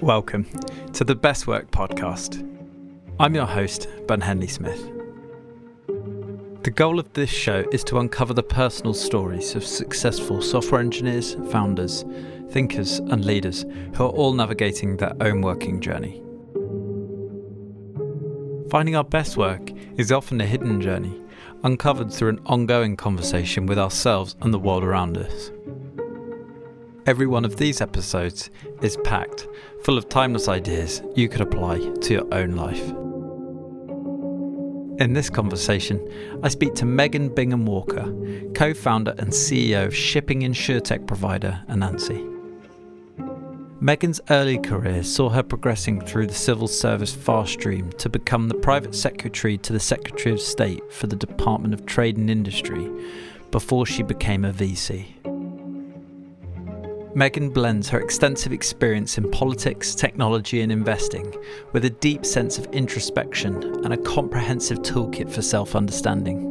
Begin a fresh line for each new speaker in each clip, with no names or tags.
Welcome to the Best Work podcast. I'm your host, Ben Henley Smith. The goal of this show is to uncover the personal stories of successful software engineers, founders, thinkers, and leaders who are all navigating their own working journey. Finding our best work is often a hidden journey, uncovered through an ongoing conversation with ourselves and the world around us. Every one of these episodes is packed, full of timeless ideas you could apply to your own life. In this conversation, I speak to Megan Bingham Walker, co founder and CEO of shipping insurtech provider Anansi. Megan's early career saw her progressing through the civil service fast stream to become the private secretary to the Secretary of State for the Department of Trade and Industry before she became a VC. Megan blends her extensive experience in politics, technology, and investing with a deep sense of introspection and a comprehensive toolkit for self understanding.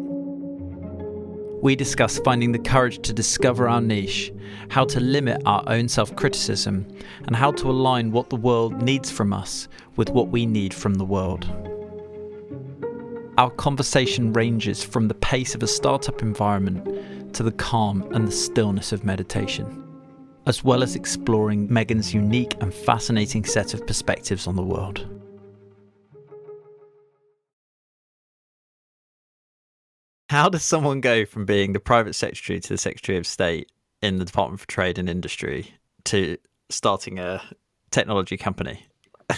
We discuss finding the courage to discover our niche, how to limit our own self criticism, and how to align what the world needs from us with what we need from the world. Our conversation ranges from the pace of a startup environment to the calm and the stillness of meditation as well as exploring Megan's unique and fascinating set of perspectives on the world. How does someone go from being the private secretary to the Secretary of State in the Department for Trade and Industry to starting a technology company?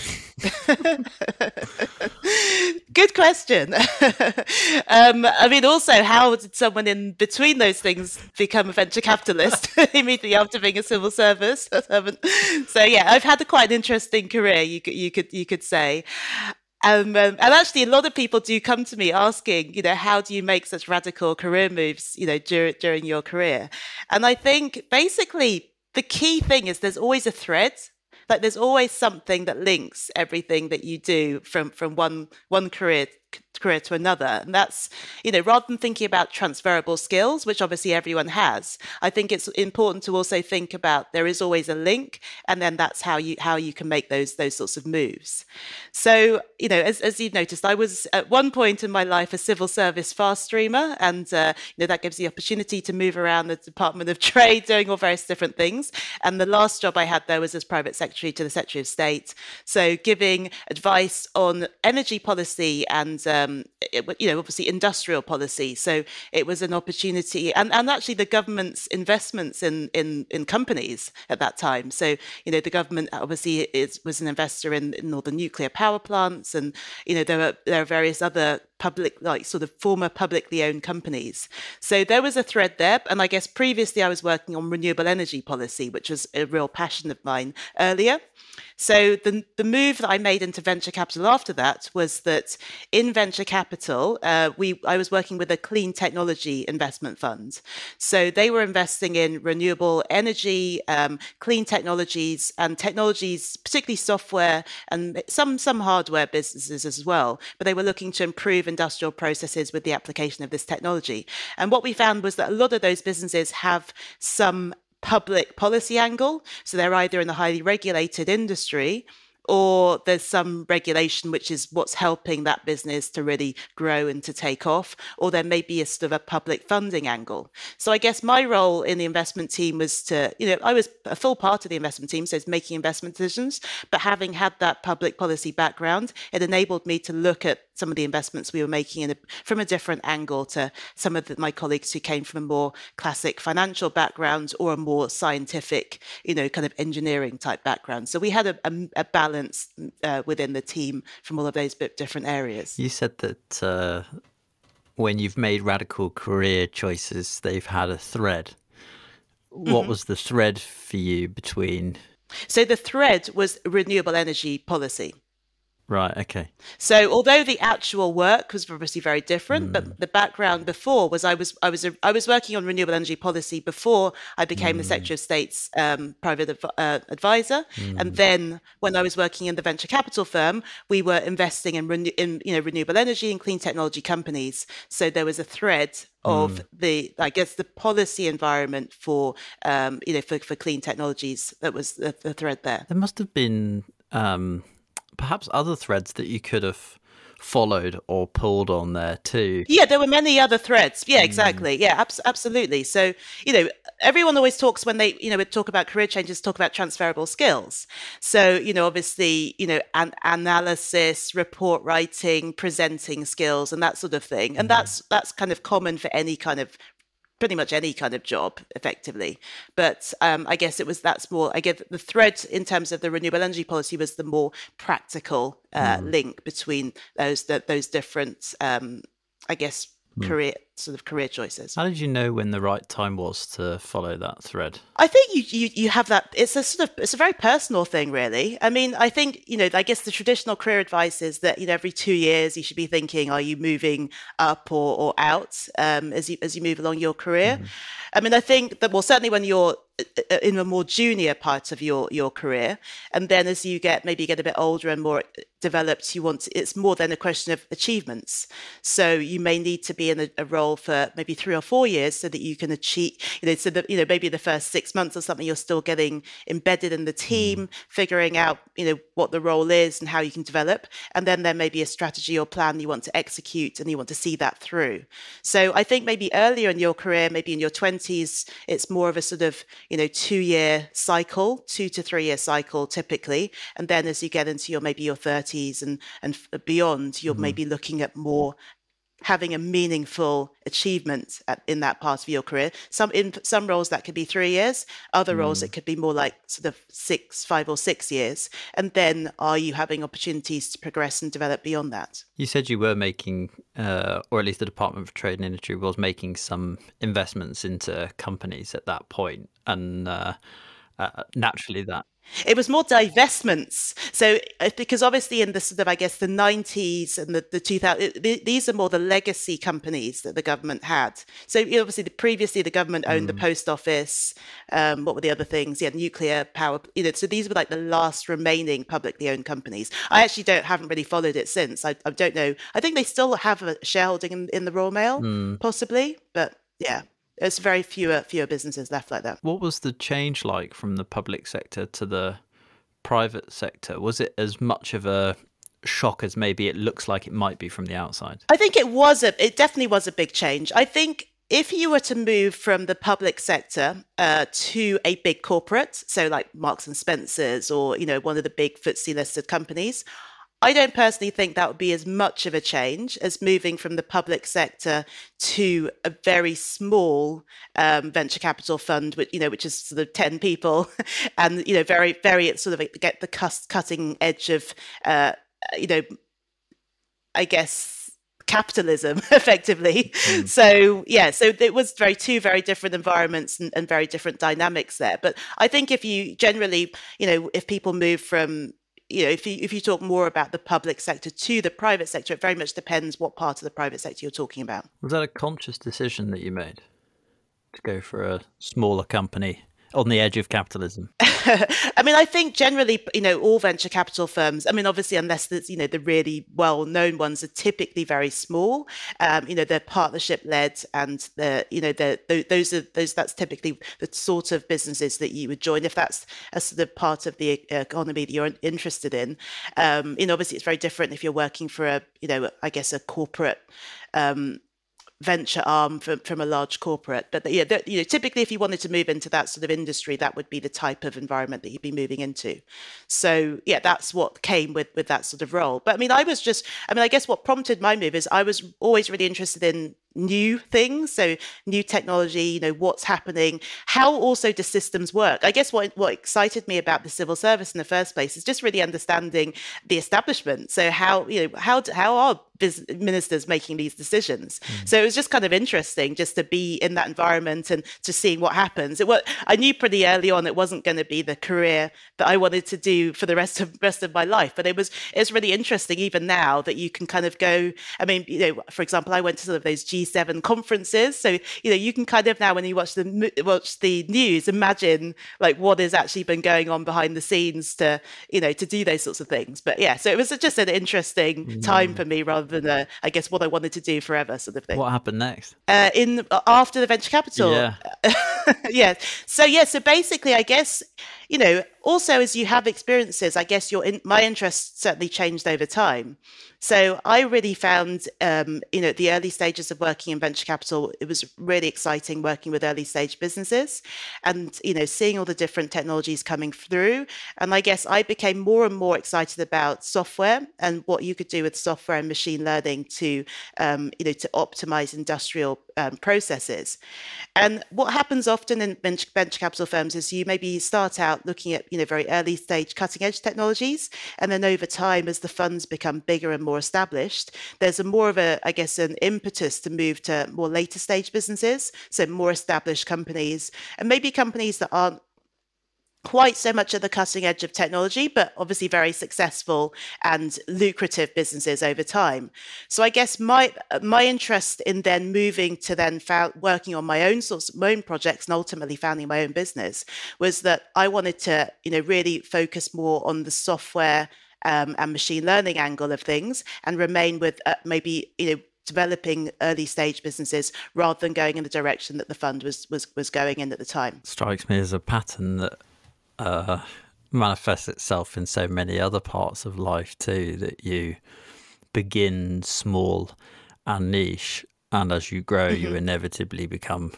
Good question. um, I mean, also, how did someone in between those things become a venture capitalist immediately after being a civil service servant? So, yeah, I've had a quite an interesting career. You could, you could, you could say. Um, um, and actually, a lot of people do come to me asking, you know, how do you make such radical career moves, you know, during during your career? And I think basically the key thing is there's always a thread like there's always something that links everything that you do from from one one career career to another. And that's, you know, rather than thinking about transferable skills, which obviously everyone has, I think it's important to also think about there is always a link, and then that's how you how you can make those those sorts of moves. So, you know, as, as you've noticed, I was at one point in my life a civil service fast streamer, and uh, you know that gives the opportunity to move around the Department of Trade, doing all various different things. And the last job I had there was as private secretary to the Secretary of State, so giving advice on energy policy and um, it, you know, obviously industrial policy. So it was an opportunity, and, and actually the government's investments in, in, in companies at that time. So, you know, the government obviously is, was an investor in, in the nuclear power plants, and, you know, there are, there are various other public, like sort of former publicly owned companies. So there was a thread there. And I guess previously I was working on renewable energy policy, which was a real passion of mine earlier. So the the move that I made into venture capital after that was that in venture capital, uh, we I was working with a clean technology investment fund. So they were investing in renewable energy, um, clean technologies, and technologies, particularly software and some some hardware businesses as well. But they were looking to improve industrial processes with the application of this technology. And what we found was that a lot of those businesses have some public policy angle. So they're either in a highly regulated industry or there's some regulation which is what's helping that business to really grow and to take off, or there may be a sort of a public funding angle. So I guess my role in the investment team was to, you know, I was a full part of the investment team, so it's making investment decisions, but having had that public policy background, it enabled me to look at some of the investments we were making a, from a different angle to some of the, my colleagues who came from a more classic financial background or a more scientific, you know, kind of engineering type background. So we had a, a, a balance uh, within the team from all of those bit different areas.
You said that uh, when you've made radical career choices, they've had a thread. What mm-hmm. was the thread for you between?
So the thread was renewable energy policy.
Right. Okay.
So although the actual work was obviously very different, mm. but the background before was I was I was a, I was working on renewable energy policy before I became mm. the Secretary of State's um, private adv- uh, advisor, mm. and then when I was working in the venture capital firm, we were investing in, renew- in you know renewable energy and clean technology companies. So there was a thread of mm. the I guess the policy environment for um, you know for, for clean technologies that was the, the thread there.
There must have been um, perhaps other threads that you could have followed or pulled on there too.
Yeah, there were many other threads. Yeah, mm. exactly. Mm. Yeah, ab- absolutely. So, you know, everyone always talks when they, you know, would talk about career changes, talk about transferable skills. So, you know, obviously, you know, an- analysis, report writing, presenting skills, and that sort of thing. And mm. that's that's kind of common for any kind of pretty much any kind of job effectively but um, i guess it was that's more i guess the thread in terms of the renewable energy policy was the more practical uh, mm. link between those the, those different um, i guess. Career sort of career choices.
How did you know when the right time was to follow that thread?
I think you, you you have that. It's a sort of it's a very personal thing, really. I mean, I think you know, I guess the traditional career advice is that you know every two years you should be thinking, are you moving up or, or out um, as you as you move along your career. Mm. I mean, I think that well, certainly when you're uh, uh, in a more junior part of your your career, and then as you get maybe get a bit older and more developed, you want to, it's more than a question of achievements. So you may need to be in a, a role role for maybe three or four years so that you can achieve, you know, so that, you know, maybe the first six months or something, you're still getting embedded in the team, mm. figuring out, you know, what the role is and how you can develop. And then there may be a strategy or plan you want to execute and you want to see that through. So I think maybe earlier in your career, maybe in your 20s, it's more of a sort of, you know, two year cycle, two to three year cycle typically. And then as you get into your maybe your 30s and, and beyond, you're mm-hmm. maybe looking at more having a meaningful achievement at, in that part of your career. Some in some roles that could be three years, other mm. roles it could be more like sort of six, five or six years. And then are you having opportunities to progress and develop beyond that?
You said you were making, uh, or at least the Department for Trade and Industry was making some investments into companies at that point, and uh, uh, naturally that
it was more divestments. So, uh, because obviously in the sort of, I guess, the 90s and the, the 2000s, these are more the legacy companies that the government had. So, obviously, the, previously the government owned mm. the post office. Um, what were the other things? Yeah, nuclear power. You know, so these were like the last remaining publicly owned companies. I actually don't haven't really followed it since. I, I don't know. I think they still have a shareholding in, in the Royal Mail, mm. possibly, but yeah. There's very fewer fewer businesses left like that.
What was the change like from the public sector to the private sector? Was it as much of a shock as maybe it looks like it might be from the outside?
I think it was a it definitely was a big change. I think if you were to move from the public sector uh, to a big corporate, so like Marks and Spencers or you know one of the big FTSE listed companies, I don't personally think that would be as much of a change as moving from the public sector to a very small um, venture capital fund, which you know, which is sort of ten people, and you know, very, very sort of get the cutting edge of, uh, you know, I guess capitalism effectively. Mm. So yeah, so it was very two very different environments and, and very different dynamics there. But I think if you generally, you know, if people move from you know, if you if you talk more about the public sector to the private sector, it very much depends what part of the private sector you're talking about.
Was that a conscious decision that you made to go for a smaller company on the edge of capitalism?
I mean, I think generally, you know, all venture capital firms. I mean, obviously, unless there's, you know, the really well-known ones are typically very small. Um, you know, they're partnership-led, and they're, you know, they're, those are those. That's typically the sort of businesses that you would join if that's a sort of part of the economy that you're interested in. Um, you know, obviously, it's very different if you're working for a, you know, I guess a corporate. Um, venture arm from, from a large corporate. But yeah, you know, typically if you wanted to move into that sort of industry, that would be the type of environment that you'd be moving into. So yeah, that's what came with with that sort of role. But I mean, I was just, I mean, I guess what prompted my move is I was always really interested in new things so new technology you know what's happening how also do systems work? I guess what what excited me about the civil service in the first place is just really understanding the establishment. So how you know how how are ministers making these decisions? Mm. so it was just kind of interesting just to be in that environment and to seeing what happens. It was i knew pretty early on it wasn't going to be the career that i wanted to do for the rest of rest of my life but it was it's really interesting even now that you can kind of go i mean you know for example i went to sort of those G G7 conferences. So you know you can kind of now when you watch the watch the news, imagine like what has actually been going on behind the scenes to you know to do those sorts of things. But yeah, so it was just an interesting mm. time for me rather than a, I guess what I wanted to do forever sort of thing.
What happened next?
Uh, in after the venture capital.
Yeah.
yeah. So yeah. So basically, I guess you know also as you have experiences i guess your in, my interests certainly changed over time so I really found, um, you know, the early stages of working in venture capital, it was really exciting working with early stage businesses and, you know, seeing all the different technologies coming through. And I guess I became more and more excited about software and what you could do with software and machine learning to, um, you know, to optimize industrial um, processes. And what happens often in venture, venture capital firms is you maybe start out looking at, you know, very early stage cutting edge technologies. And then over time, as the funds become bigger and more established, there's a more of a, I guess, an impetus to move to more later stage businesses, so more established companies, and maybe companies that aren't quite so much at the cutting edge of technology, but obviously very successful and lucrative businesses over time. So I guess my my interest in then moving to then found, working on my own sorts my own projects and ultimately founding my own business was that I wanted to you know really focus more on the software um, and machine learning angle of things and remain with uh, maybe you know developing early stage businesses rather than going in the direction that the fund was was was going in at the time.
Strikes me as a pattern that uh, manifests itself in so many other parts of life too. That you begin small and niche, and as you grow, mm-hmm. you inevitably become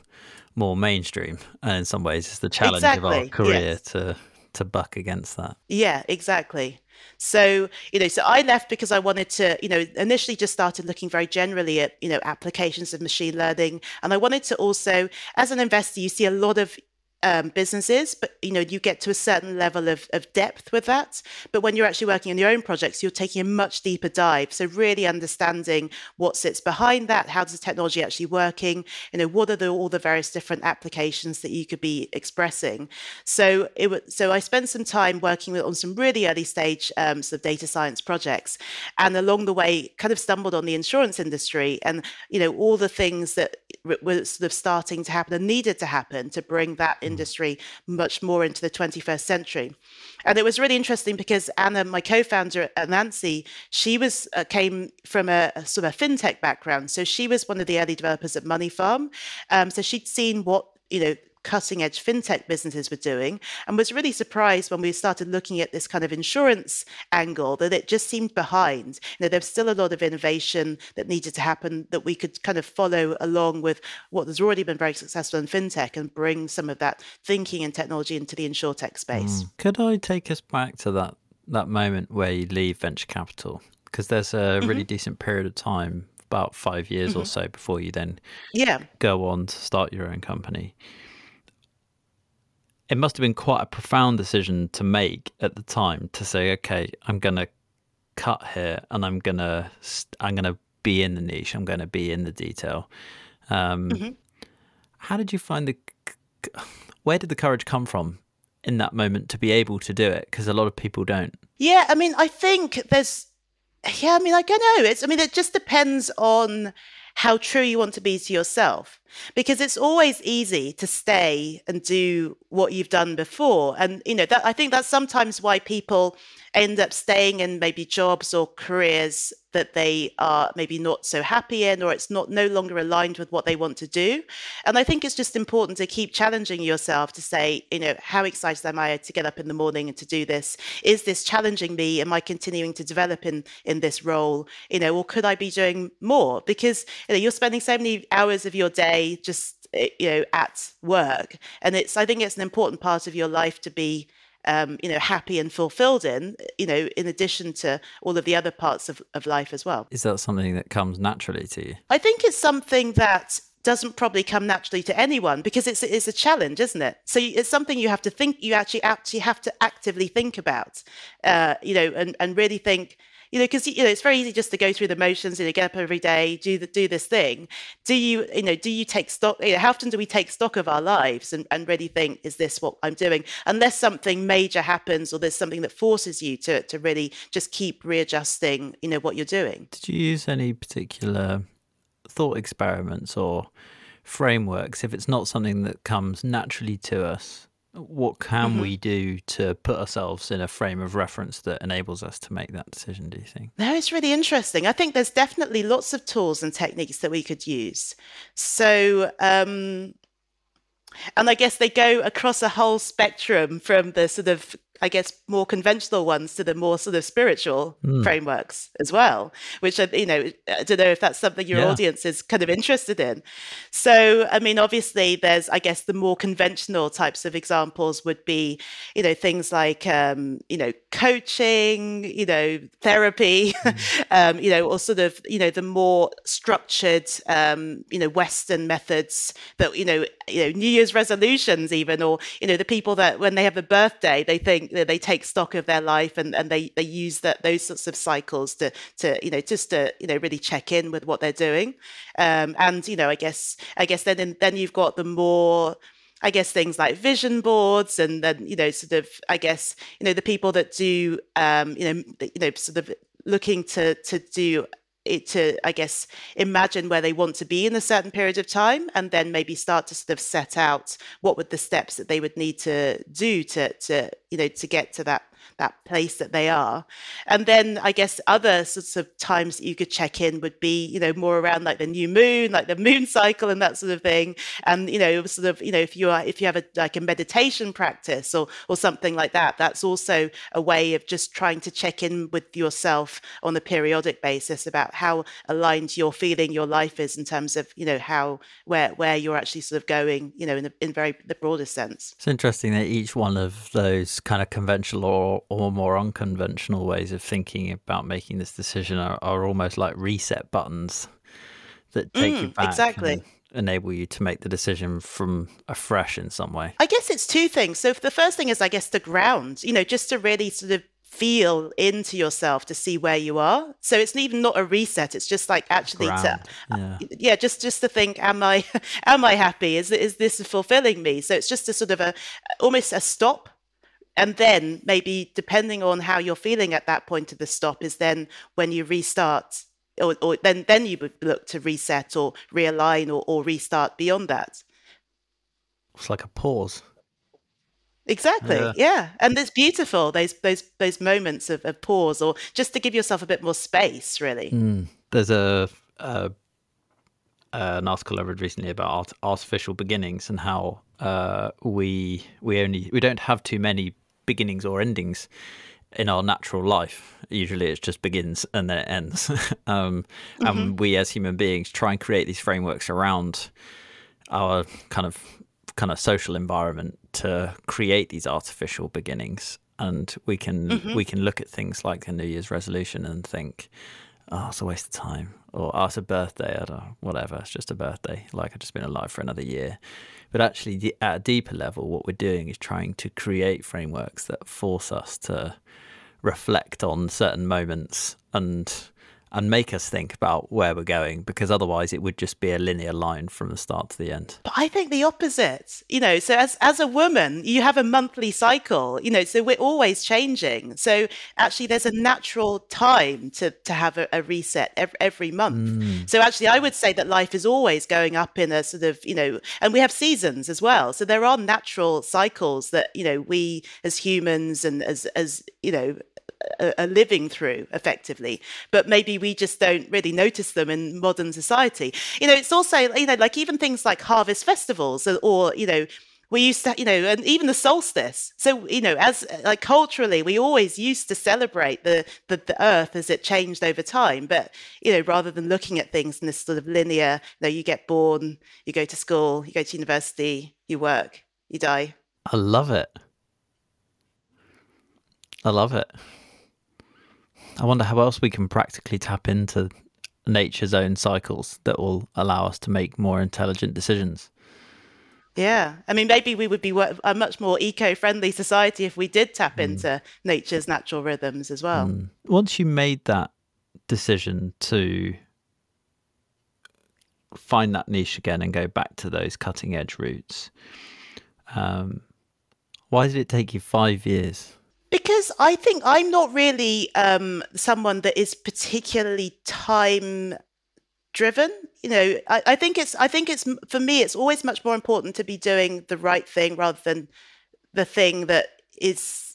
more mainstream. And in some ways, it's the challenge exactly. of our career yes. to to buck against that.
Yeah, exactly. So, you know, so I left because I wanted to, you know, initially just started looking very generally at, you know, applications of machine learning. And I wanted to also, as an investor, you see a lot of um, businesses, but you know you get to a certain level of, of depth with that. But when you're actually working on your own projects, you're taking a much deeper dive. So really understanding what sits behind that, how does the technology actually working? You know, what are the, all the various different applications that you could be expressing? So it was, so I spent some time working with, on some really early stage um, sort of data science projects, and along the way, kind of stumbled on the insurance industry and you know all the things that were sort of starting to happen and needed to happen to bring that industry much more into the 21st century. And it was really interesting because Anna, my co-founder, uh, Anansi, she was uh, came from a, a, sort of a fintech background. So she was one of the early developers at Moneyfarm. Um, so she'd seen what you know cutting edge fintech businesses were doing and was really surprised when we started looking at this kind of insurance angle that it just seemed behind. You know, there's still a lot of innovation that needed to happen that we could kind of follow along with what has already been very successful in fintech and bring some of that thinking and technology into the insurtech space. Mm.
Could I take us back to that that moment where you leave venture capital? Because there's a really mm-hmm. decent period of time about five years mm-hmm. or so before you then
yeah
go on to start your own company it must have been quite a profound decision to make at the time to say, okay, I'm going to cut here and I'm going to I'm going to be in the niche. I'm going to be in the detail. Um, mm-hmm. How did you find the? Where did the courage come from in that moment to be able to do it? Because a lot of people don't.
Yeah, I mean, I think there's. Yeah, I mean, I don't know. It's. I mean, it just depends on how true you want to be to yourself. Because it's always easy to stay and do what you've done before. And you know that i think that's sometimes why people end up staying in maybe jobs or careers that they are maybe not so happy in or it's not no longer aligned with what they want to do. And i think it's just important to keep challenging yourself to say you know how excited am i to get up in the morning and to do this? Is this challenging me? Am i continuing to develop in in this role? You know or could i be doing more? Because you know you're spending so many hours of your day just eh, you know at work. And it's i think it's an important part of your life to be um, you know, happy and fulfilled in, you know, in addition to all of the other parts of, of life as well.
Is that something that comes naturally to you?
I think it's something that doesn't probably come naturally to anyone because it's it's a challenge, isn't it? So it's something you have to think. You actually actually have to actively think about, uh, you know, and and really think you know, because you know it's very easy just to go through the motions. You know, get up every day, do the, do this thing. Do you, you know, do you take stock? You know, how often do we take stock of our lives and, and really think, is this what I'm doing? Unless something major happens or there's something that forces you to to really just keep readjusting. You know what you're doing.
Did you use any particular thought experiments or frameworks, if it's not something that comes naturally to us, what can mm-hmm. we do to put ourselves in a frame of reference that enables us to make that decision do you think?
No it's really interesting. I think there's definitely lots of tools and techniques that we could use. So um, and i guess they go across a whole spectrum from the sort of I guess, more conventional ones to the more sort of spiritual mm. frameworks as well, which, you know, I don't know if that's something your yeah. audience is kind of interested in. So, I mean, obviously, there's, I guess, the more conventional types of examples would be, you know, things like, um, you know, coaching, you know, therapy, mm. um, you know, or sort of, you know, the more structured, um, you know, Western methods that, you know, you know, New Year's resolutions, even, or, you know, the people that when they have a birthday, they think, they take stock of their life and, and they, they use that those sorts of cycles to to you know just to you know really check in with what they're doing. Um, and you know I guess I guess then then you've got the more I guess things like vision boards, and then you know, sort of, I guess you know, the people that do, um, you know, you know, sort of looking to to do it to i guess imagine where they want to be in a certain period of time and then maybe start to sort of set out what would the steps that they would need to do to to you know to get to that that place that they are. And then I guess other sorts of times that you could check in would be, you know, more around like the new moon, like the moon cycle and that sort of thing. And, you know, sort of, you know, if you are if you have a like a meditation practice or or something like that, that's also a way of just trying to check in with yourself on a periodic basis about how aligned you're feeling your life is in terms of, you know, how where where you're actually sort of going, you know, in in very the broader sense.
It's interesting that each one of those kind of conventional or or more unconventional ways of thinking about making this decision are, are almost like reset buttons that take mm, you back exactly. enable you to make the decision from afresh in some way.
I guess it's two things. So the first thing is i guess the ground you know just to really sort of feel into yourself to see where you are. So it's even not a reset it's just like actually to yeah. yeah. just just to think am i am i happy? Is is this fulfilling me? So it's just a sort of a almost a stop and then maybe depending on how you're feeling at that point of the stop is then when you restart or, or then then you would look to reset or realign or, or restart beyond that
it's like a pause
exactly yeah. yeah, and it's beautiful those those those moments of, of, pause or just to give yourself a bit more space really
mm. there's a, a an article I read recently about art, artificial beginnings and how uh, we we only we don't have too many beginnings or endings in our natural life. Usually, it just begins and then it ends. um, mm-hmm. And we, as human beings, try and create these frameworks around our kind of kind of social environment to create these artificial beginnings. And we can mm-hmm. we can look at things like a New Year's resolution and think, oh, it's a waste of time, or oh, it's a birthday, I don't know, whatever, it's just a birthday, like I've just been alive for another year. But actually, at a deeper level, what we're doing is trying to create frameworks that force us to reflect on certain moments and and make us think about where we're going because otherwise it would just be a linear line from the start to the end.
But I think the opposite, you know, so as as a woman, you have a monthly cycle, you know, so we're always changing. So actually there's a natural time to to have a, a reset every, every month. Mm. So actually I would say that life is always going up in a sort of, you know, and we have seasons as well. So there are natural cycles that, you know, we as humans and as as, you know, are living through effectively. But maybe we just don't really notice them in modern society. You know it's also you know like even things like harvest festivals or, or you know we used to you know and even the solstice. So you know as like culturally we always used to celebrate the, the the earth as it changed over time. But you know rather than looking at things in this sort of linear you know you get born you go to school you go to university you work you die.
I love it. I love it I wonder how else we can practically tap into nature's own cycles that will allow us to make more intelligent decisions.
Yeah, I mean, maybe we would be a much more eco-friendly society if we did tap mm. into nature's natural rhythms as well. Mm.
Once you made that decision to find that niche again and go back to those cutting edge routes, um, why did it take you five years?
Because I think I'm not really um, someone that is particularly time driven you know I, I think it's i think it's for me it's always much more important to be doing the right thing rather than the thing that is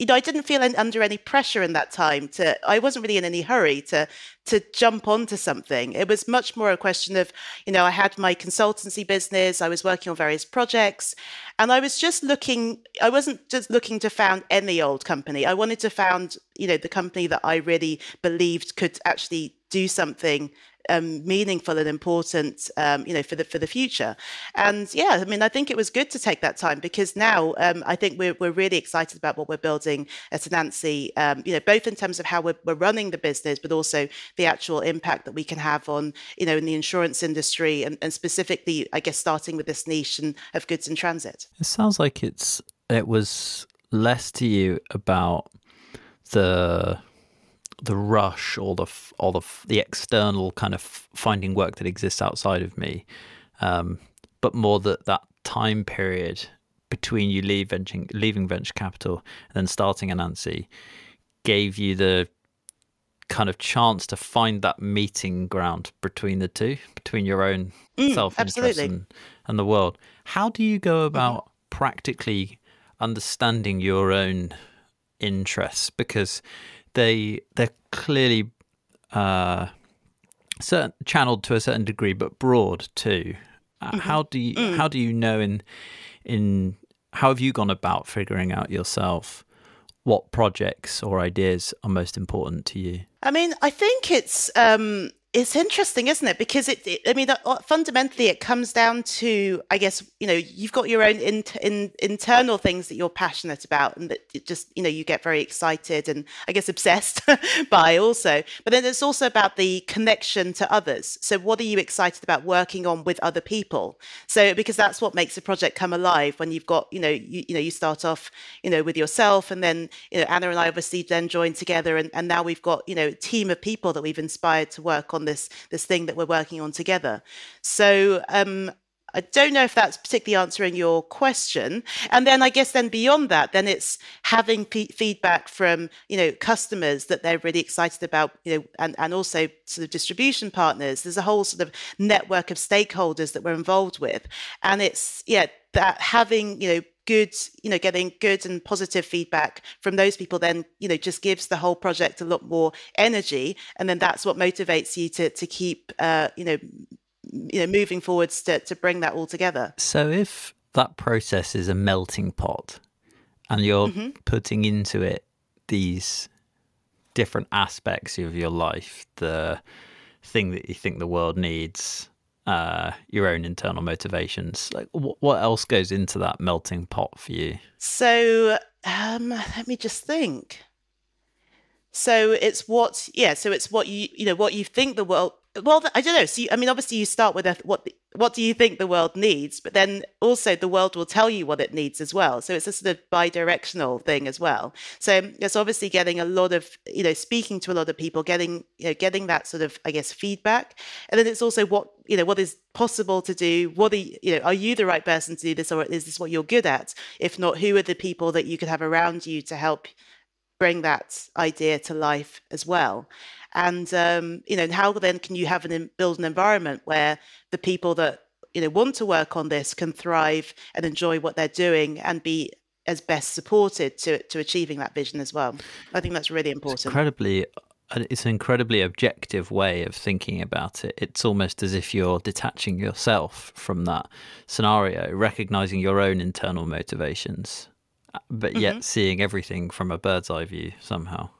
you know, I didn't feel under any pressure in that time to, I wasn't really in any hurry to, to jump onto something. It was much more a question of, you know, I had my consultancy business, I was working on various projects, and I was just looking, I wasn't just looking to found any old company. I wanted to found, you know, the company that I really believed could actually do something um, meaningful and important, um, you know, for the for the future. And yeah, I mean, I think it was good to take that time because now um, I think we're we're really excited about what we're building at Anansi, um, you know, both in terms of how we're, we're running the business, but also the actual impact that we can have on, you know, in the insurance industry and, and specifically, I guess, starting with this niche and, of goods in transit.
It sounds like it's it was less to you about the the rush or the or the the external kind of finding work that exists outside of me, um, but more that that time period between you leave venture, leaving venture capital and then starting Anansi gave you the kind of chance to find that meeting ground between the two, between your own mm, self interest and, and, the world. How do you go mm-hmm. about mm. practically understanding your own interests? Because they they're clearly uh, certain channeled to a certain degree, but broad too. Uh, mm-hmm. How do you mm. how do you know in in how have you gone about figuring out yourself what projects or ideas are most important to you?
I mean, I think it's um, it's interesting, isn't it? Because it, it I mean, uh, fundamentally, it comes down to, I guess, you know, you've got your own in, in, internal things that you're passionate about, and that it just, you know, you get very excited and I guess obsessed by also. But then it's also about the connection to others. So, what are you excited about working on with other people? So, because that's what makes a project come alive when you've got, you know, you, you know, you start off, you know, with yourself, and then, you know, Anna and I obviously then join together, and, and now we've got, you know, a team of people that we've inspired to work on on this this thing that we're working on together. So um, I don't know if that's particularly answering your question. And then I guess then beyond that, then it's having p- feedback from you know customers that they're really excited about, you know, and and also sort of distribution partners. There's a whole sort of network of stakeholders that we're involved with, and it's yeah that having you know good you know getting good and positive feedback from those people then you know just gives the whole project a lot more energy and then that's what motivates you to to keep uh, you know you know moving forwards to to bring that all together
so if that process is a melting pot and you're mm-hmm. putting into it these different aspects of your life the thing that you think the world needs uh, your own internal motivations. Like, wh- what else goes into that melting pot for you?
So, um, let me just think. So it's what, yeah. So it's what you, you know, what you think the world well i don't know so you, i mean obviously you start with a, what what do you think the world needs? But then also the world will tell you what it needs as well. So it's a sort of bi-directional thing as well. So it's obviously getting a lot of you know speaking to a lot of people getting you know getting that sort of i guess feedback. And then it's also what you know what is possible to do? What are you, you know are you the right person to do this or is this what you're good at? If not who are the people that you could have around you to help bring that idea to life as well. And um, you know how then can you have an build an environment where the people that you know want to work on this can thrive and enjoy what they're doing and be as best supported to to achieving that vision as well? I think that's really important. it's
incredibly uh, it's an incredibly objective way of thinking about it. It's almost as if you're detaching yourself from that scenario, recognizing your own internal motivations, but yet mm-hmm. seeing everything from a bird's eye view somehow.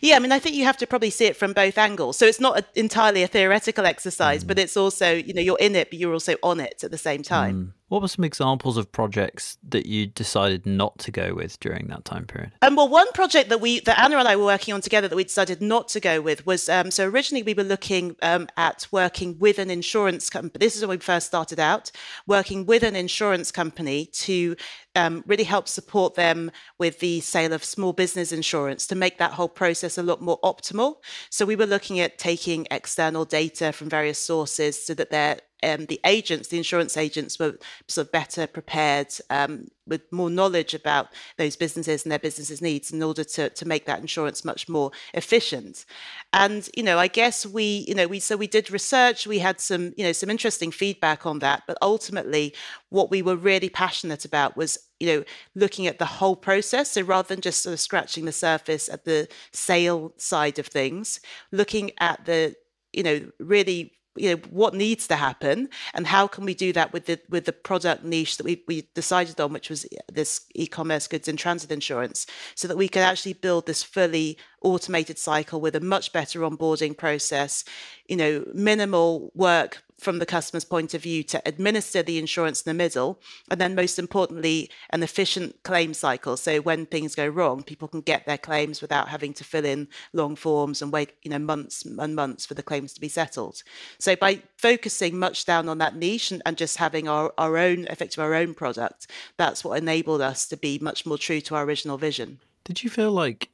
Yeah, I mean, I think you have to probably see it from both angles. So it's not a, entirely a theoretical exercise, mm. but it's also, you know, you're in it, but you're also on it at the same time.
What were some examples of projects that you decided not to go with during that time period?
Um, well, one project that we, that Anna and I were working on together that we decided not to go with was um, so originally we were looking um, at working with an insurance company. This is when we first started out, working with an insurance company to um, really help support them with the sale of small business insurance to make that whole process a lot more optimal. So we were looking at taking external data from various sources so that they're um, the agents, the insurance agents, were sort of better prepared um, with more knowledge about those businesses and their businesses' needs in order to, to make that insurance much more efficient. And you know, I guess we, you know, we so we did research, we had some, you know, some interesting feedback on that, but ultimately, what we were really passionate about was you know looking at the whole process so rather than just sort of scratching the surface at the sale side of things looking at the you know really you know what needs to happen and how can we do that with the with the product niche that we, we decided on which was uh, this e-commerce goods in transit insurance so that we can actually build this fully automated cycle with a much better onboarding process you know minimal work from the customer's point of view to administer the insurance in the middle and then most importantly an efficient claim cycle. So when things go wrong people can get their claims without having to fill in long forms and wait you know months and months for the claims to be settled. So by focusing much down on that niche and, and just having our, our own effective our own product that's what enabled us to be much more true to our original vision.
Did you feel like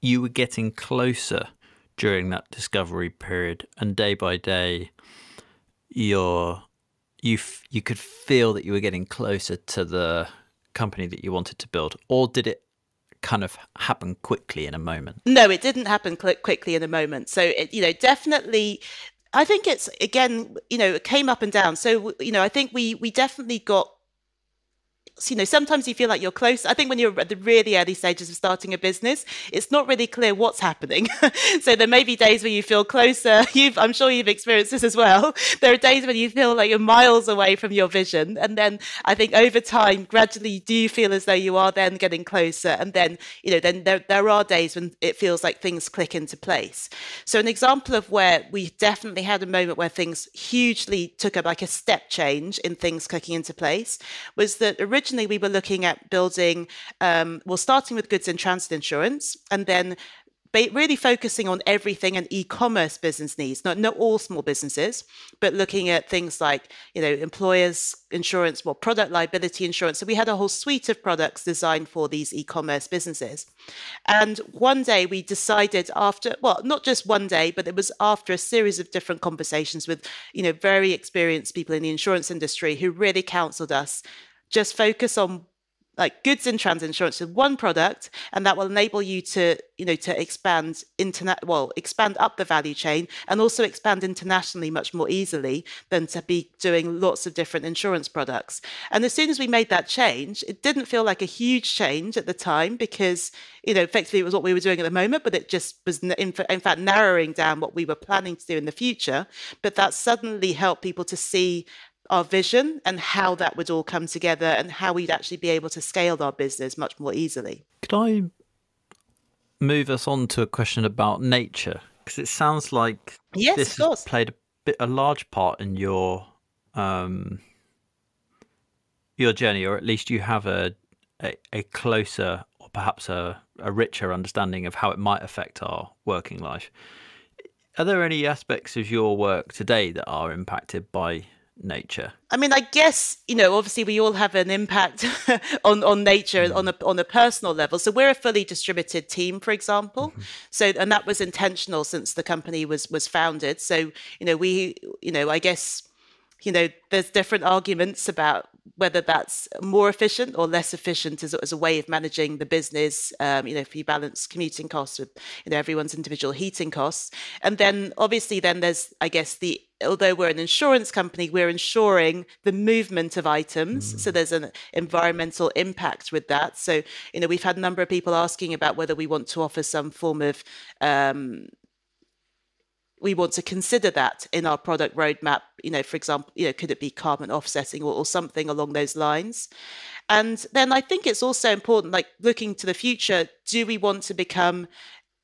you were getting closer during that discovery period and day by day you're you f- you could feel that you were getting closer to the company that you wanted to build, or did it kind of happen quickly in a moment?
No, it didn't happen cl- quickly in a moment. So it, you know, definitely. I think it's again, you know, it came up and down. So you know, I think we we definitely got you know, sometimes you feel like you're close. I think when you're at the really early stages of starting a business, it's not really clear what's happening. so there may be days where you feel closer. You've, I'm sure you've experienced this as well. There are days when you feel like you're miles away from your vision. And then I think over time, gradually, do you feel as though you are then getting closer? And then, you know, then there, there are days when it feels like things click into place. So an example of where we definitely had a moment where things hugely took a, like a step change in things clicking into place was that originally originally we were looking at building, um, well, starting with goods in transit insurance and then really focusing on everything an e-commerce business needs not not all small businesses but looking at things like you know employers insurance well product liability insurance. So we had a whole suite of products designed for these e-commerce businesses. And one day we decided after well not just one day but it was after a series of different conversations with you know very experienced people in the insurance industry who really counseled us just focus on like goods in transit insurance with one product and that will enable you to you know to expand internet well expand up the value chain and also expand internationally much more easily than to be doing lots of different insurance products. And as soon as we made that change it didn't feel like a huge change at the time because you know effectively it was what we were doing at the moment but it just was in, in fact narrowing down what we were planning to do in the future. But that suddenly helped people to see our vision and how that would all come together and how we'd actually be able to scale our business much more easily.
Could I move us on to a question about nature? Because it sounds like
yes,
this
has
played a bit a large part in your um, your journey, or at least you have a a, a closer or perhaps a, a richer understanding of how it might affect our working life. Are there any aspects of your work today that are impacted by nature?
I mean, I guess you know. Obviously, we all have an impact on on nature mm. on a on a personal level. So we're a fully distributed team, for example. Mm-hmm. So and that was intentional since the company was was founded. So you know, we you know, I guess you know, there's different arguments about whether that's more efficient or less efficient as, as a way of managing the business. Um, you know, if you balance commuting costs with you know everyone's individual heating costs, and then obviously then there's I guess the although we're an insurance company, we're insuring the movement of items. Mm. So there's an environmental impact with that. So, you know, we've had a number of people asking about whether we want to offer some form of um, we want to consider that in our product roadmap. You know, for example, you know, could it be carbon offsetting or, or something along those lines? And then I think it's also important, like looking to the future, do we want to become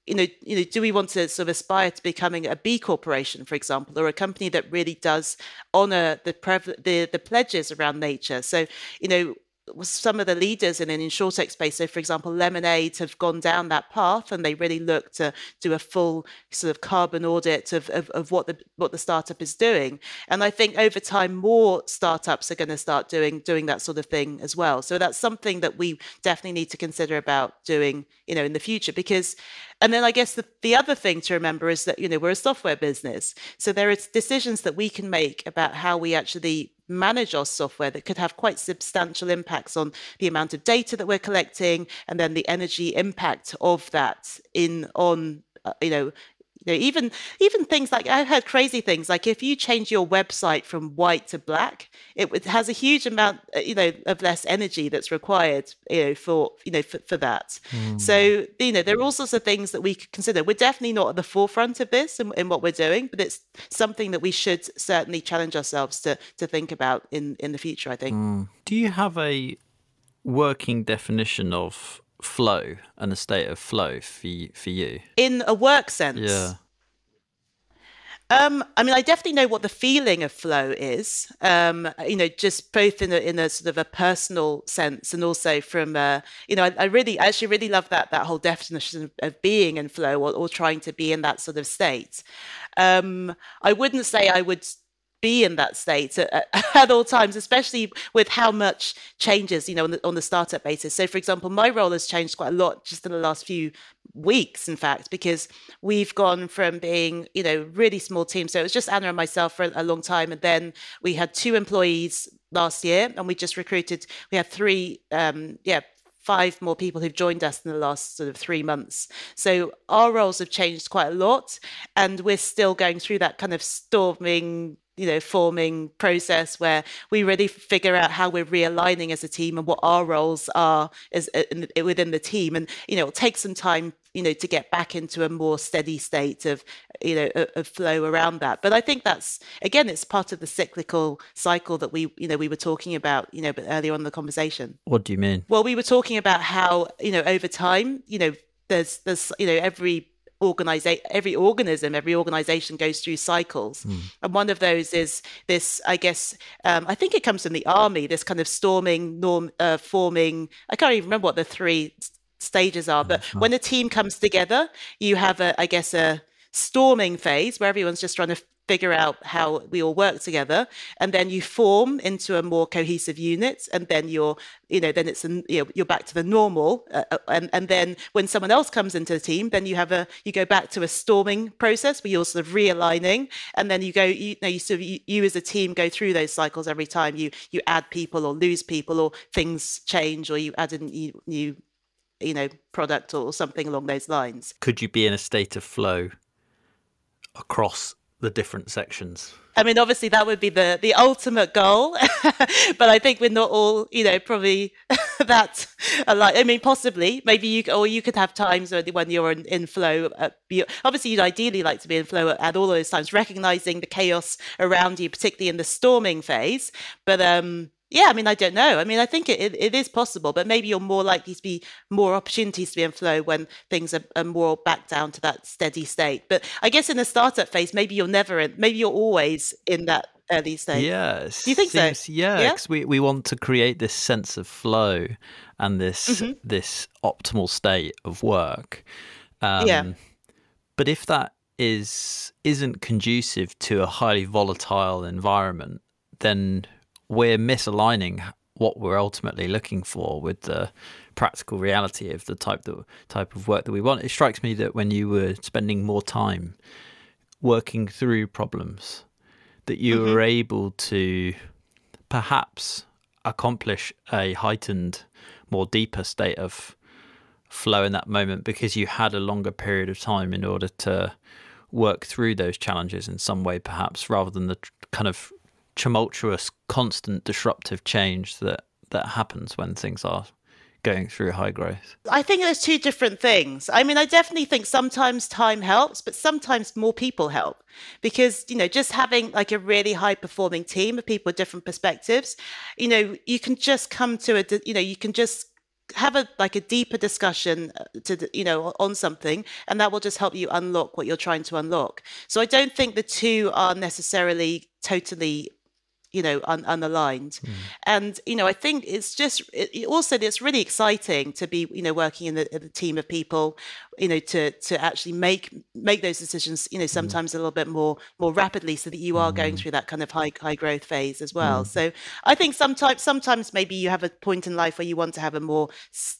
you know, you know, do we want to sort of aspire to becoming a B corporation, for example, or a company that really does honor the the the pledges around nature? So, you know, some of the leaders in an insurtech space. So, for example, Lemonade have gone down that path, and they really look to do a full sort of carbon audit of, of, of what the what the startup is doing. And I think over time, more startups are going to start doing doing that sort of thing as well. So that's something that we definitely need to consider about doing, you know, in the future. Because, and then I guess the, the other thing to remember is that you know we're a software business, so there are decisions that we can make about how we actually manage our software that could have quite substantial impacts on the amount of data that we're collecting and then the energy impact of that in on uh, you know you know, even even things like I've heard crazy things like if you change your website from white to black, it, it has a huge amount, uh, you know, of less energy that's required, you know, for you know for, for that. Mm. So you know, there are all sorts of things that we could consider. We're definitely not at the forefront of this in, in what we're doing, but it's something that we should certainly challenge ourselves to to think about in in the future. I think. Mm.
Do you have a working definition of flow and a state of flow for you, for you
in a work sense
yeah
um, I mean, I definitely know what the feeling of flow is. Um, you know, just both in a in a sort of a personal sense, and also from uh, you know, I, I, really, I actually really love that that whole definition of, of being in flow or, or, trying to be in that sort of state. Um, I wouldn't say I would be in that state at, at, all times, especially with how much changes, you know, on the, on the startup basis. So, for example, my role has changed quite a lot just in the last few weeks, in fact, because we've gone from being, you know, really small team. So it was just Anna and myself for a, long time, and then we had two employees last year, and we just recruited. We have three, um, yeah, five more people who've joined us in the last sort of three months. So our roles have changed quite a lot, and we're still going through that kind of storming you know forming process where we really figure out how we're realigning as a team and what our roles are as uh, in, within the team. And you know it'll take some time you know to get back into a more steady state of you know of flow around that. But i think that's again it's part of the cyclical cycle that we you know we were talking about you know but earlier on in the conversation.
What do you mean?
Well we were talking about how you know over time you know there's there's you know every organization every organism every organization goes through cycles mm. and one of those is this i guess um, i think it comes from the army this kind of storming norm uh, forming i can't even remember what the three stages are but mm-hmm. when a team comes together you have a i guess a storming phase where everyone's just trying to figure out how we all work together and then you form into a more cohesive unit and then you're you know then it's you know, you're back to the normal uh, uh, and and then when someone else comes into the team then you have a you go back to a storming process where you're sort of realigning and then you go you, know you sort of you, you as a team go through those cycles every time you you add people or lose people or things change or you add a new, new you know product or something along those lines.
Could you be in a state of flow across the different sections?
I mean, obviously that would be the the ultimate goal, but I think we're not all, you know, probably that alike. I mean, possibly, maybe you or you could have times when you're in, in flow. Uh, obviously, you'd ideally like to be in flow at all those times, recognizing the chaos around you, particularly in the storming phase. But um, yeah, I mean, I don't know. I mean, I think it, it, it is possible, but maybe you're more likely to be more opportunities to be in flow when things are, are, more back down to that steady state. But I guess in the startup phase, maybe you're never in, maybe you're always in that early stage.
Yes.
Do you think seems,
so? Yeah, because yeah? we, we want to create this sense of flow and this mm-hmm. this optimal state of work.
Um, yeah.
But if that is isn't conducive to a highly volatile environment, then we're misaligning what we're ultimately looking for with the practical reality of the type the type of work that we want. It strikes me that when you were spending more time working through problems, that you mm-hmm. were able to perhaps accomplish a heightened, more deeper state of flow in that moment because you had a longer period of time in order to work through those challenges in some way, perhaps rather than the kind of tumultuous, constant disruptive change that that happens when things are going through high growth?
I think there's two different things. I mean, I definitely think sometimes time helps, but sometimes more people help because, you know, just having like a really high performing team of people with different perspectives, you know, you can just come to a, you know, you can just have a like a deeper discussion uh, to you know on something and that will just help you unlock what you're trying to unlock so i don't think the two are necessarily totally you know un, unaligned mm. and you know i think it's just it, also it's really exciting to be you know working in the, in the, team of people you know to to actually make make those decisions you know hmm. sometimes mm. a little bit more more rapidly so that you are mm. going hmm. through that kind of high high growth phase as well hmm. so i think sometimes sometimes maybe you have a point in life where you want to have a more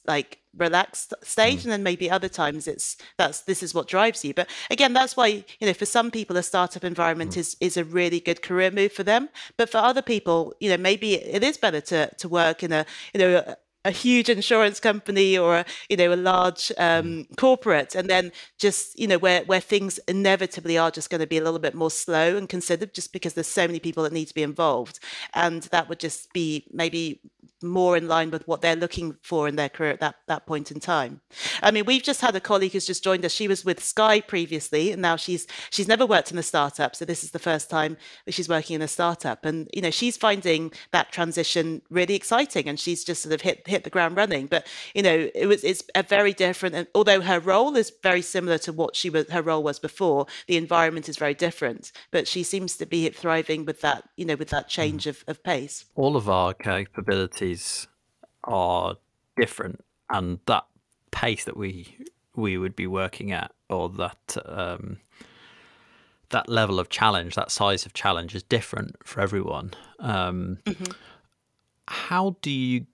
like relaxed stage mm. and then maybe other times it's that's this is what drives you but again that's why you know for some people a startup environment mm. is is a really good career move for them but for other people you know maybe it is better to to work in a you know a, huge insurance company or a, you know a large um, mm. corporate and then just you know where where things inevitably are just going to be a little bit more slow and considered just because there's so many people that need to be involved and that would just be maybe more in line with what they're looking for in their career at that, that point in time. I mean, we've just had a colleague who's just joined us. She was with Sky previously, and now she's she's never worked in a startup, so this is the first time that she's working in a startup. And you know, she's finding that transition really exciting, and she's just sort of hit hit the ground running. But you know, it was it's a very different. And although her role is very similar to what she was her role was before, the environment is very different. But she seems to be thriving with that you know with that change mm. of, of pace.
All of our capabilities are different, and that pace that we we would be working at, or that um, that level of challenge, that size of challenge, is different for everyone. Um, mm-hmm. How do you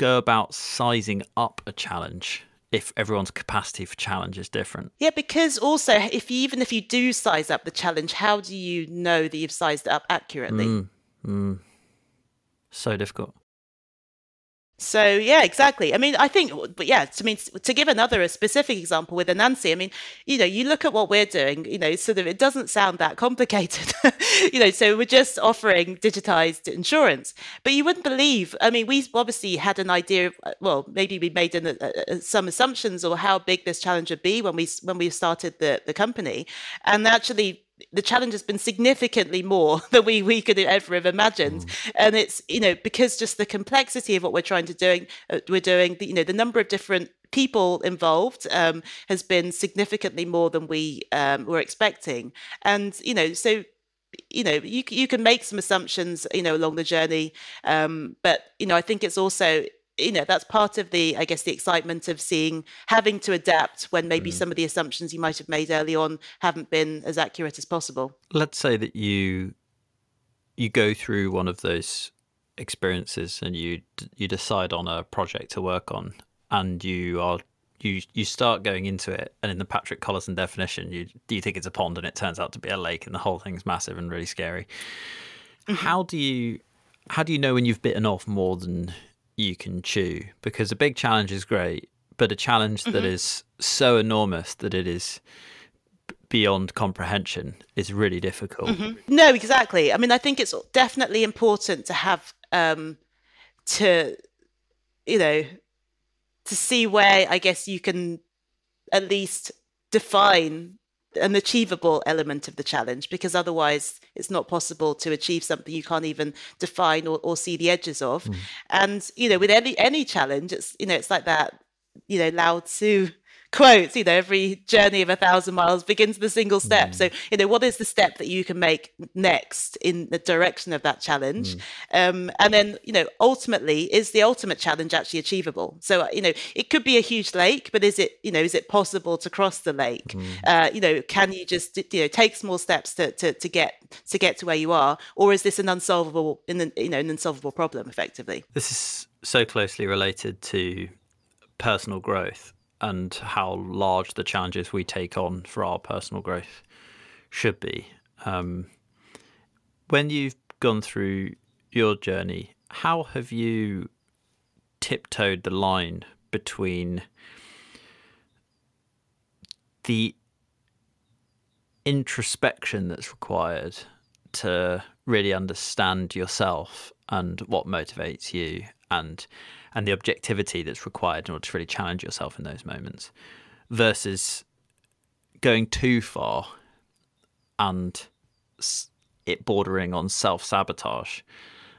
go about sizing up a challenge? if everyone's capacity for challenge is different.
Yeah, because also if you, even if you do size up the challenge, how do you know that you've sized it up accurately? Mm, mm.
So difficult.
So yeah, exactly. I mean, I think, but yeah, to mean to give another a specific example with Anansi, I mean, you know, you look at what we're doing, you know, sort of, it doesn't sound that complicated, you know. So we're just offering digitized insurance, but you wouldn't believe. I mean, we obviously had an idea. Uh, well, maybe we made an, uh, uh, some assumptions or how big this challenge would be when we when we started the the company, and actually the challenge has been significantly more than we, we could ever have imagined. Mm. And it's, you know, because just the complexity of what we're trying to doing, uh, we're doing, the, you know, the number of different people involved um, has been significantly more than we um, were expecting. And, you know, so you know you you can make some assumptions you know along the journey um, but you know i think it's also you know that's part of the i guess the excitement of seeing having to adapt when maybe mm. some of the assumptions you might have made early on haven't been as accurate as possible
let's say that you you go through one of those experiences and you you decide on a project to work on and you are you you start going into it and in the Patrick Collison definition you do you think it's a pond and it turns out to be a lake and the whole thing's massive and really scary mm-hmm. how do you how do you know when you've bitten off more than you can chew because a big challenge is great, but a challenge mm-hmm. that is so enormous that it is beyond comprehension is really difficult.
Mm-hmm. No, exactly. I mean, I think it's definitely important to have um to you know to see where I guess you can at least define an achievable element of the challenge because otherwise it's not possible to achieve something you can't even define or, or see the edges of mm. and you know with any any challenge it's you know it's like that you know lao tzu quotes, you know, every journey of a thousand miles begins with a single step. Mm. So, you know, what is the step that you can make next in the direction of that challenge? Mm. Um, and then, you know, ultimately, is the ultimate challenge actually achievable? So, you know, it could be a huge lake, but is it, you know, is it possible to cross the lake? Mm. Uh, you know, can you just, you know, take small steps to, to, to get to get to where you are, or is this an unsolvable, in you know, an unsolvable problem effectively?
This is so closely related to personal growth and how large the challenges we take on for our personal growth should be. Um, when you've gone through your journey, how have you tiptoed the line between the introspection that's required to really understand yourself and what motivates you and and the objectivity that's required in order to really challenge yourself in those moments versus going too far and it bordering on self sabotage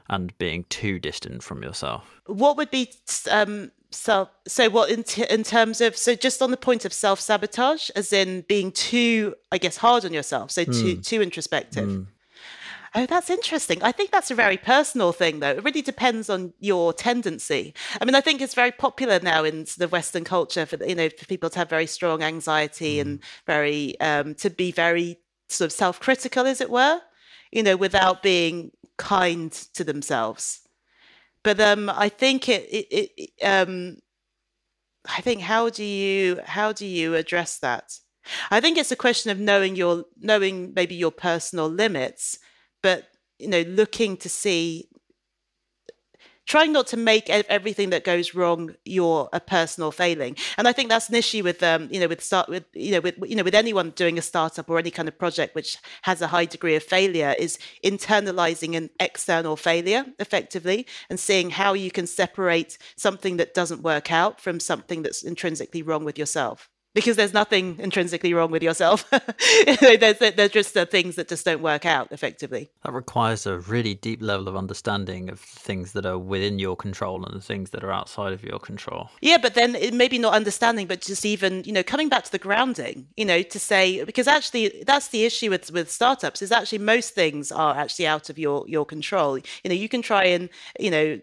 and being too distant from yourself.
What would be um, self? So, what in, t- in terms of so just on the point of self sabotage, as in being too, I guess, hard on yourself, so too mm. too introspective. Mm. Oh, that's interesting. I think that's a very personal thing, though. It really depends on your tendency. I mean, I think it's very popular now in the Western culture for you know for people to have very strong anxiety mm. and very um, to be very sort of self-critical, as it were, you know, without being kind to themselves. But um, I think it, it, it um, I think how do you how do you address that? I think it's a question of knowing your knowing maybe your personal limits, but you know, looking to see trying not to make everything that goes wrong your a personal failing. And i think that's an issue with um you know with start with you know with you know with anyone doing a startup or any kind of project which has a high degree of failure is internalizing an external failure effectively and seeing how you can separate something that doesn't work out from something that's intrinsically wrong with yourself because there's nothing intrinsically wrong with yourself. there's, there's just the things that just don't work out effectively.
That requires a really deep level of understanding of things that are within your control and the things that are outside of your control.
Yeah, but then maybe not understanding, but just even, you know, coming back to the grounding, you know, to say, because actually that's the issue with, with startups is actually most things are actually out of your, your control. You know, you can try and, you know,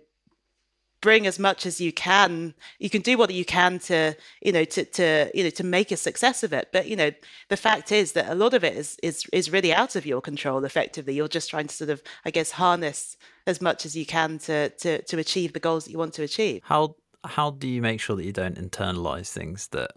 bring as much as you can. You can do what you can to you know to to you know to make a success of it. But you know the fact is that a lot of it is is is really out of your control effectively. You're just trying to sort of i guess harness as much as you can to to to achieve the goals that you want to achieve.
How how do you make sure that you don't internalize things that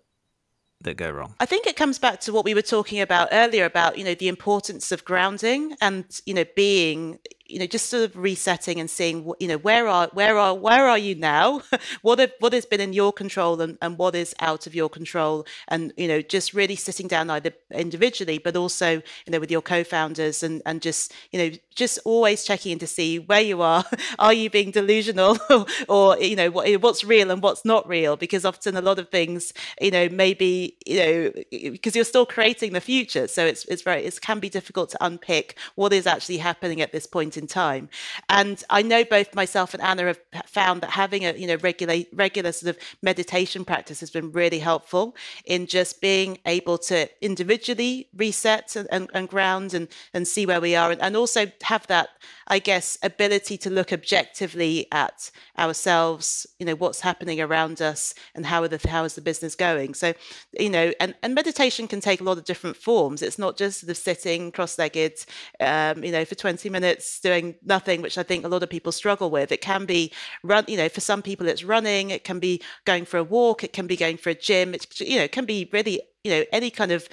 that go wrong?
I think it comes back to what we were talking about earlier about you know the importance of grounding and you know being you know just sort of resetting and seeing you know where are where are where are you now? What have, what has been in your control and, and what is out of your control? And you know just really sitting down either individually but also you know with your co-founders and and just you know just always checking in to see where you are. Are you being delusional? Or you know what, what's real and what's not real? Because often a lot of things you know maybe you know because you're still creating the future. So it's it's very it can be difficult to unpick what is actually happening at this point in time. And I know both myself and Anna have found that having a you know regular regular sort of meditation practice has been really helpful in just being able to individually reset and, and, and ground and and see where we are. And, and also have that I guess ability to look objectively at ourselves, you know, what's happening around us and how the how is the business going. So, you know, and, and meditation can take a lot of different forms. It's not just of sitting cross-legged, um, you know, for 20 minutes doing nothing, which I think a lot of people struggle with. It can be run, you know, for some people it's running, it can be going for a walk, it can be going for a gym, it's you know, it can be really, you know, any kind of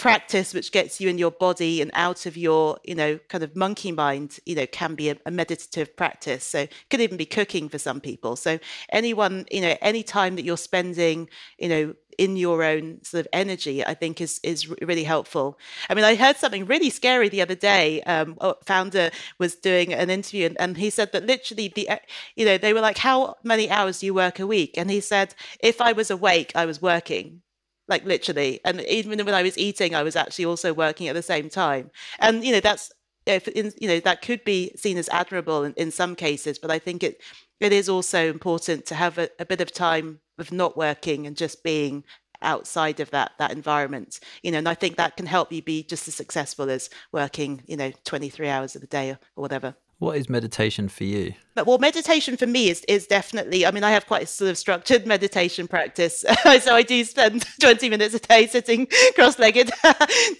practice which gets you in your body and out of your you know kind of monkey mind you know can be a, a, meditative practice. So it could even be cooking for some people. So anyone you know any time that you're spending you know in your own sort of energy i think is is really helpful. I mean i heard something really scary the other day um founder was doing an interview and, and he said that literally the you know they were like how many hours do you work a week? And he said if i was awake i was working like literally. And even when I was eating, I was actually also working at the same time. And you know, that's if in, you know that could be seen as admirable in, in some cases, but I think it it is also important to have a, a bit of time of not working and just being outside of that that environment you know and i think that can help you be just as successful as working you know 23 hours of the day or, or whatever
what is meditation for you?
Well, meditation for me is is definitely. I mean, I have quite a sort of structured meditation practice, so I do spend twenty minutes a day sitting cross-legged,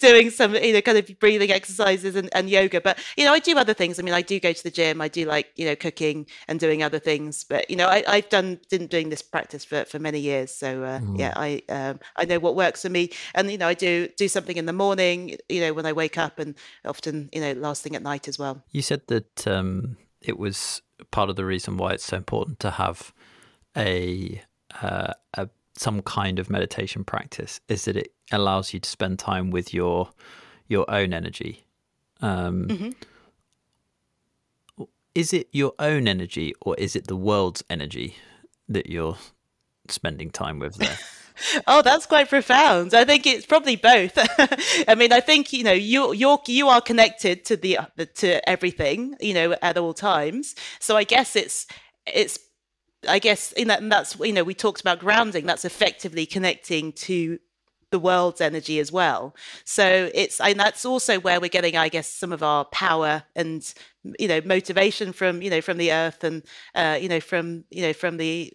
doing some you know kind of breathing exercises and, and yoga. But you know, I do other things. I mean, I do go to the gym. I do like you know cooking and doing other things. But you know, I, I've done been doing this practice for, for many years. So uh, mm. yeah, I um, I know what works for me. And you know, I do do something in the morning. You know, when I wake up, and often you know last thing at night as well.
You said that um, it was part of the reason why it's so important to have a, uh, a some kind of meditation practice is that it allows you to spend time with your your own energy. Um, mm-hmm. Is it your own energy or is it the world's energy that you're spending time with there?
oh, that's quite profound. I think it's probably both. I mean, I think you know you you're you are connected to the to everything you know at all times. So I guess it's it's I guess in that and that's you know we talked about grounding. That's effectively connecting to the world's energy as well. So it's and that's also where we're getting, I guess, some of our power and you know motivation from you know from the earth and uh, you know from you know from the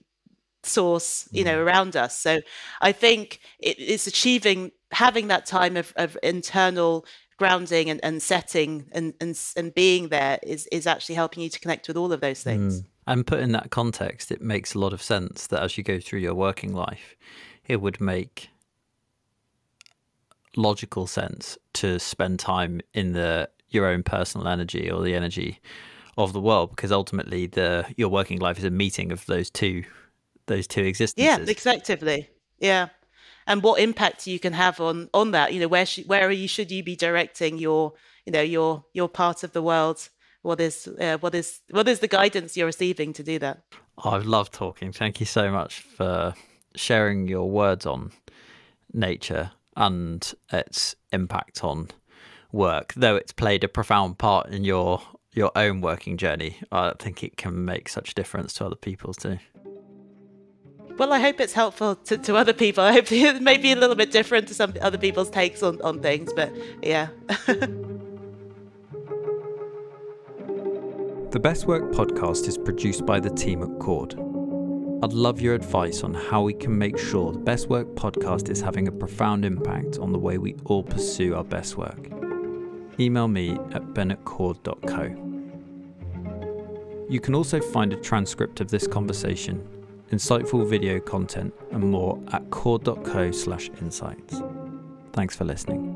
source you know mm. around us. So I think it, it's achieving having that time of, of internal grounding and, and setting and, and and being there is is actually helping you to connect with all of those things. Mm.
And put in that context, it makes a lot of sense that as you go through your working life, it would make logical sense to spend time in the your own personal energy or the energy of the world because ultimately the your working life is a meeting of those two those two existences.
Yeah, effectively. Yeah. And what impact you can have on on that you know where sh- where you should you be directing your you know your your part of the world? What is uh, what is what is the guidance you're receiving to do that?
I've loved talking. Thank you so much for sharing your words on nature and its impact on work though it's played a profound part in your your own working journey. I think it can make such a difference to other people too
well, I hope it's helpful to, to other people. I hope it may be a little bit different to some other people's takes on, on things, but yeah.
the Best Work podcast is produced by the team at Cord. I'd love your advice on how we can make sure the Best Work podcast is having a profound impact on the way we all pursue our best work. Email me at ben@cord.co. You can also find a transcript of this conversation insightful video content, and more at cord.co/slash-insights. Thanks for listening.